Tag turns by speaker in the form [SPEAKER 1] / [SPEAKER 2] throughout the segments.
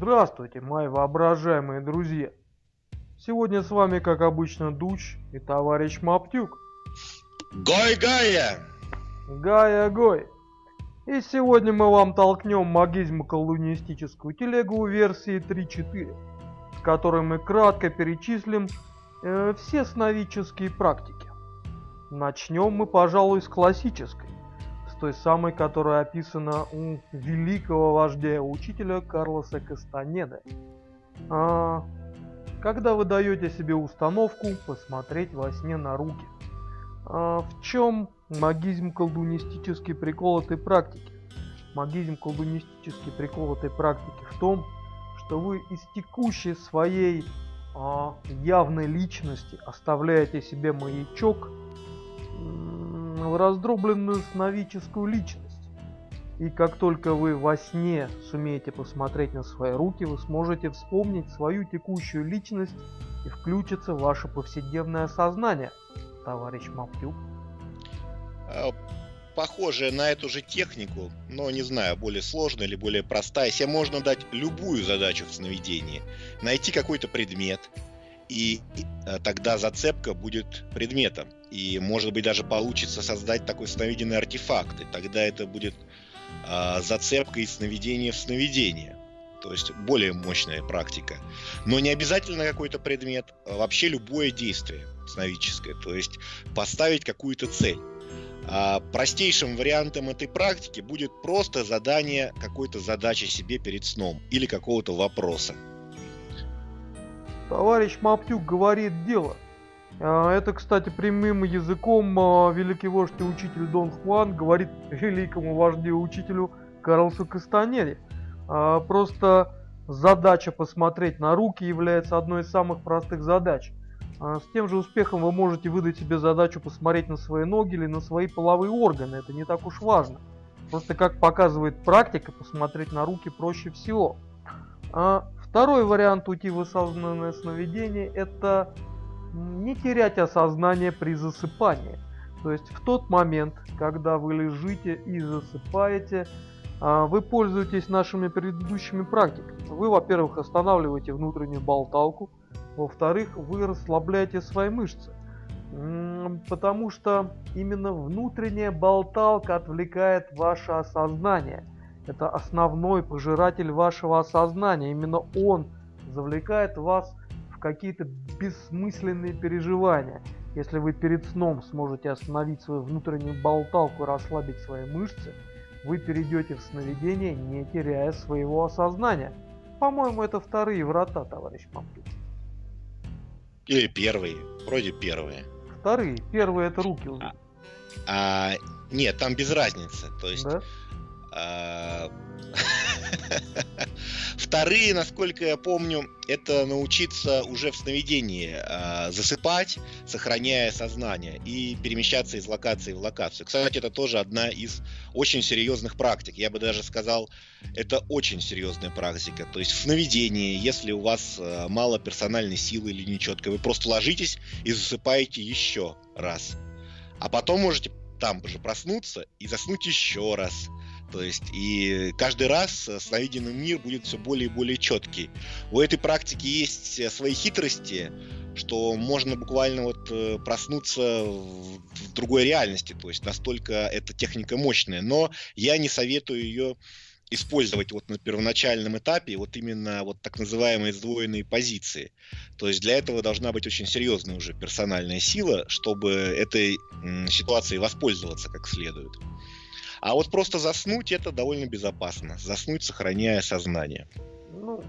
[SPEAKER 1] Здравствуйте, мои воображаемые друзья! Сегодня с вами, как обычно, Дуч и товарищ Маптюк.
[SPEAKER 2] Гой-гая!
[SPEAKER 1] Гая-гой! И сегодня мы вам толкнем магизмо-колунистическую телегу версии 3.4, в которой мы кратко перечислим э, все сновидческие практики. Начнем мы, пожалуй, с классической, той самой, которая описана у великого вождя учителя Карлоса Кастанеды. А, когда вы даете себе установку посмотреть во сне на руки. А, в чем магизм колдунистический прикол этой практики? Магизм колдунистический прикол этой практики в том, что вы из текущей своей а, явной личности оставляете себе маячок в раздробленную сновидческую личность. И как только вы во сне сумеете посмотреть на свои руки, вы сможете вспомнить свою текущую личность и включиться в ваше повседневное сознание, товарищ Маптюк.
[SPEAKER 2] А, похожая на эту же технику, но не знаю, более сложная или более простая. Себе можно дать любую задачу в сновидении. Найти какой-то предмет, и э, тогда зацепка будет предметом. И, может быть, даже получится создать такой сновиденный артефакт. И тогда это будет э, зацепка из сновидения в сновидение. То есть более мощная практика. Но не обязательно какой-то предмет, а вообще любое действие сновидческое. То есть поставить какую-то цель. А простейшим вариантом этой практики будет просто задание какой-то задачи себе перед сном или какого-то вопроса.
[SPEAKER 1] Товарищ Маптюк говорит дело. А, это, кстати, прямым языком а, великий вождь и учитель Дон Хуан говорит великому вождю и учителю Карлсу Кастанере. А, просто задача посмотреть на руки является одной из самых простых задач. С тем же успехом вы можете выдать себе задачу посмотреть на свои ноги или на свои половые органы. Это не так уж важно. Просто как показывает практика, посмотреть на руки проще всего. Второй вариант уйти в осознанное сновидение – это не терять осознание при засыпании. То есть в тот момент, когда вы лежите и засыпаете, а, вы пользуетесь нашими предыдущими практиками. Вы, во-первых, останавливаете внутреннюю болталку, во-вторых, вы расслабляете свои мышцы. Потому что именно внутренняя болталка отвлекает ваше осознание – это основной пожиратель вашего осознания. Именно он завлекает вас в какие-то бессмысленные переживания. Если вы перед сном сможете остановить свою внутреннюю болталку и расслабить свои мышцы, вы перейдете в сновидение, не теряя своего осознания. По-моему, это вторые врата, товарищ Пампик.
[SPEAKER 2] Или первые. Вроде первые.
[SPEAKER 1] Вторые. Первые это руки.
[SPEAKER 2] А, а, нет, там без разницы. То есть да? А, вторые, насколько я помню, это научиться уже в сновидении э, засыпать, сохраняя сознание и перемещаться из локации в локацию. Кстати, это тоже одна из очень серьезных практик. Я бы даже сказал, это очень серьезная практика. То есть в сновидении, если у вас э, мало персональной силы или нечетко, вы просто ложитесь и засыпаете еще раз. А потом можете там же проснуться и заснуть еще раз то есть, и каждый раз сновиденный мир будет все более и более четкий. У этой практики есть э, свои хитрости, что можно буквально вот э, проснуться в другой реальности. То есть, настолько эта техника мощная. Но я не советую ее использовать вот на первоначальном этапе вот именно вот так называемые сдвоенные позиции. То есть для этого должна быть очень серьезная уже персональная сила, чтобы этой ситуацией воспользоваться как следует. А вот просто заснуть это довольно безопасно. Заснуть, сохраняя сознание.
[SPEAKER 1] Ну,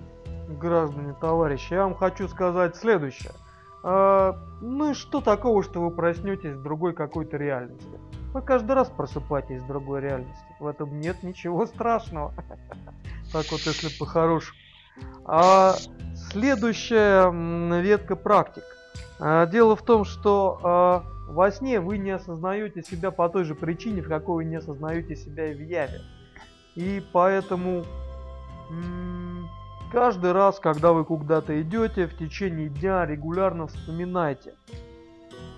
[SPEAKER 1] граждане, товарищи, я вам хочу сказать следующее. А, ну и что такого, что вы проснетесь в другой какой-то реальности? Вы каждый раз просыпаетесь в другой реальности. В этом нет ничего страшного. Так вот, если по-хорошему. А следующая ветка практик. А, дело в том, что а, во сне вы не осознаете себя по той же причине, в какой вы не осознаете себя и в яве. И поэтому каждый раз, когда вы куда-то идете, в течение дня регулярно вспоминайте,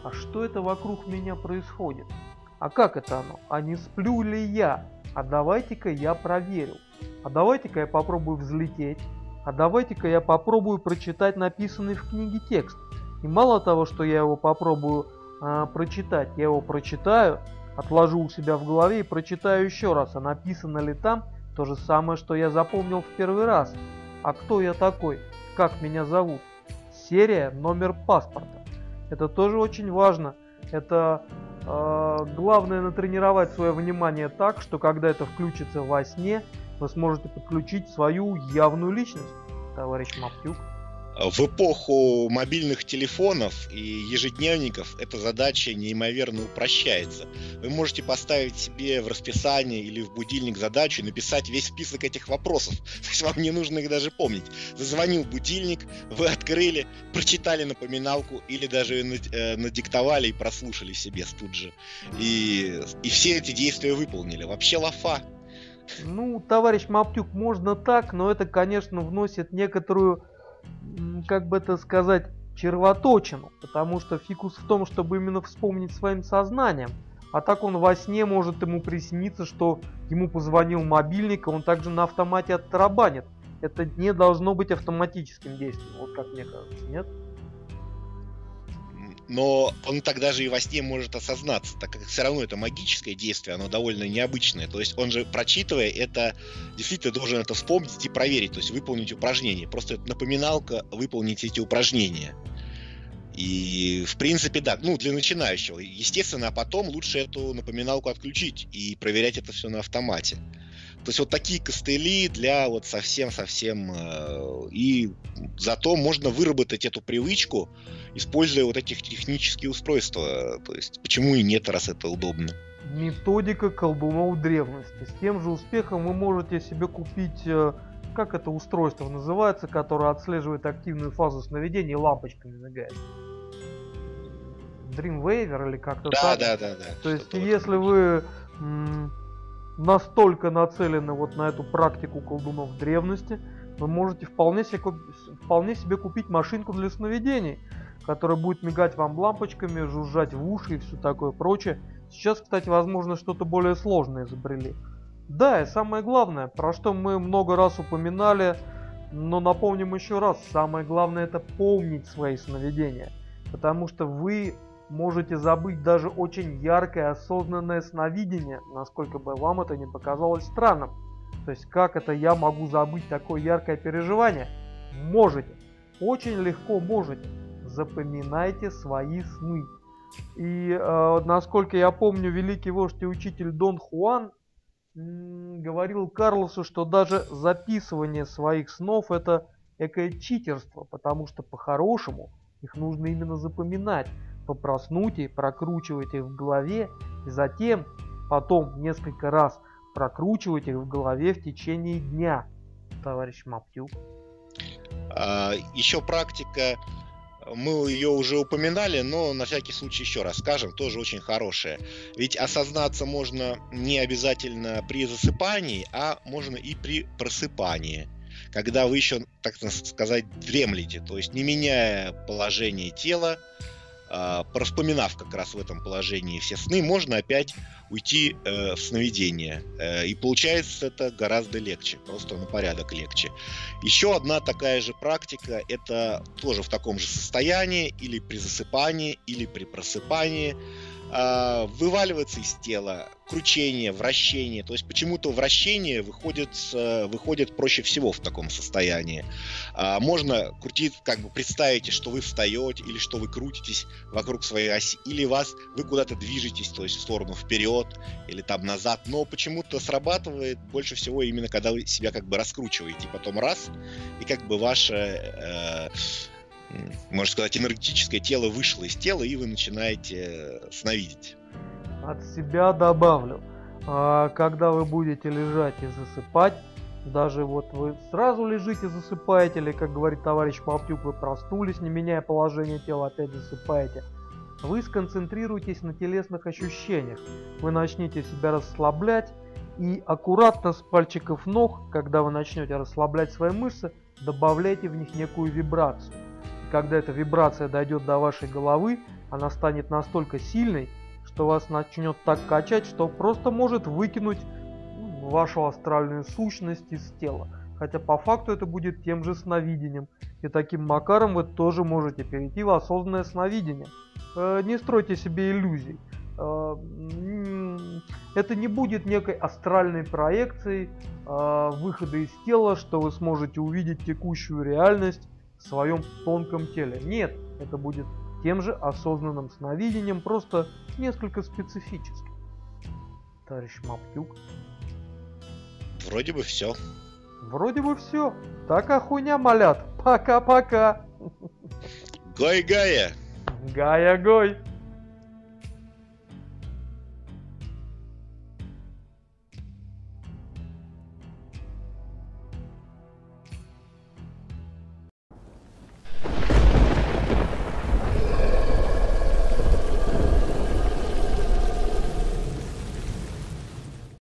[SPEAKER 1] а что это вокруг меня происходит? А как это оно? А не сплю ли я? А давайте-ка я проверю. А давайте-ка я попробую взлететь. а давайте-ка я попробую прочитать написанный в книге текст. И мало того, что я его попробую э, прочитать, я его прочитаю, отложу у себя в голове и прочитаю еще раз, а написано ли там то же самое, что я запомнил в первый раз. А кто я такой? Как меня зовут? Серия, номер паспорта. Это тоже очень важно. Это э, главное натренировать свое внимание так, что когда это включится во сне, вы сможете подключить свою явную личность, товарищ Маптюк.
[SPEAKER 2] В эпоху мобильных телефонов и ежедневников эта задача неимоверно упрощается. Вы можете поставить себе в расписание или в будильник задачу и написать весь список этих вопросов. То есть вам не нужно их даже помнить. Зазвонил будильник, вы открыли, прочитали напоминалку или даже э, надиктовали и прослушали себе тут же. И, и все эти действия выполнили. Вообще лафа.
[SPEAKER 1] Ну, товарищ Маптюк, можно так, но это, конечно, вносит некоторую как бы это сказать, червоточину, потому что фикус в том, чтобы именно вспомнить своим сознанием. А так он во сне может ему присниться, что ему позвонил мобильник, и он также на автомате оттарабанит. Это не должно быть автоматическим действием, вот как мне кажется, нет?
[SPEAKER 2] Но он тогда же и во сне может осознаться, так как все равно это магическое действие, оно довольно необычное. То есть он же, прочитывая это, действительно должен это вспомнить и проверить, то есть выполнить упражнение. Просто это напоминалка выполнить эти упражнения. И, в принципе, да, ну, для начинающего. Естественно, а потом лучше эту напоминалку отключить и проверять это все на автомате. То есть вот такие костыли для вот совсем-совсем... Э, и зато можно выработать эту привычку, используя вот этих технические устройства. То есть почему и нет, раз это удобно.
[SPEAKER 1] Методика колдунов древности. С тем же успехом вы можете себе купить, э, как это устройство называется, которое отслеживает активную фазу сновидения и лампочками мигает. Dreamweaver или как-то
[SPEAKER 2] да, так. Да, да, да.
[SPEAKER 1] То есть, если вы настолько нацелены вот на эту практику колдунов древности, вы можете вполне себе, вполне себе купить машинку для сновидений, которая будет мигать вам лампочками, жужжать в уши и все такое прочее. Сейчас, кстати, возможно, что-то более сложное изобрели. Да, и самое главное, про что мы много раз упоминали, но напомним еще раз, самое главное это помнить свои сновидения. Потому что вы можете забыть даже очень яркое осознанное сновидение, насколько бы вам это не показалось странным. То есть как это я могу забыть такое яркое переживание? Можете. Очень легко можете. Запоминайте свои сны. И э, насколько я помню, великий вождь и учитель Дон Хуан говорил Карлосу, что даже записывание своих снов это экое читерство, потому что по-хорошему их нужно именно запоминать попроснуйте, прокручивайте в голове и затем потом несколько раз прокручивайте в голове в течение дня, товарищ Маптюк.
[SPEAKER 2] А, еще практика, мы ее уже упоминали, но на всякий случай еще раз скажем, тоже очень хорошая. Ведь осознаться можно не обязательно при засыпании, а можно и при просыпании когда вы еще, так сказать, дремлете, то есть не меняя положение тела, э, пораспоминав как раз в этом положении все сны, можно опять уйти э, в сновидение. Э, и получается это гораздо легче, просто на порядок легче. Еще одна такая же практика, это тоже в таком же состоянии, или при засыпании, или при просыпании, э, вываливается из тела кручение, вращение. То есть почему-то вращение выходит, выходит проще всего в таком состоянии. А, можно крутить, как бы представите, что вы встаете или что вы крутитесь вокруг своей оси, или вас, вы куда-то движетесь, то есть в сторону вперед или там назад. Но почему-то срабатывает больше всего именно когда вы себя как бы раскручиваете. Потом раз, и как бы ваше э, можно сказать, энергетическое тело вышло из тела, и вы начинаете э, сновидеть.
[SPEAKER 1] От себя добавлю. А, когда вы будете лежать и засыпать, даже вот вы сразу лежите, засыпаете, или, как говорит товарищ Маптюк, вы проснулись, не меняя положение тела, опять засыпаете. Вы сконцентрируйтесь на телесных ощущениях. Вы начнете себя расслаблять, и аккуратно с пальчиков ног, когда вы начнете расслаблять свои мышцы, добавляйте в них некую вибрацию. Когда эта вибрация дойдет до вашей головы, она станет настолько сильной, что вас начнет так качать, что просто может выкинуть вашу астральную сущность из тела. хотя по факту это будет тем же сновидением. И таким макаром вы тоже можете перейти в осознанное сновидение. Э, не стройте себе иллюзий. Э, это не будет некой астральной проекцией э, выхода из тела, что вы сможете увидеть текущую реальность в своем тонком теле. Нет, это будет тем же осознанным сновидением, просто несколько специфическим. Товарищ Маптюк.
[SPEAKER 2] Вроде бы все.
[SPEAKER 1] Вроде бы все. Такая хуйня малят. Пока-пока.
[SPEAKER 2] Гой-гая.
[SPEAKER 1] Гая-гой.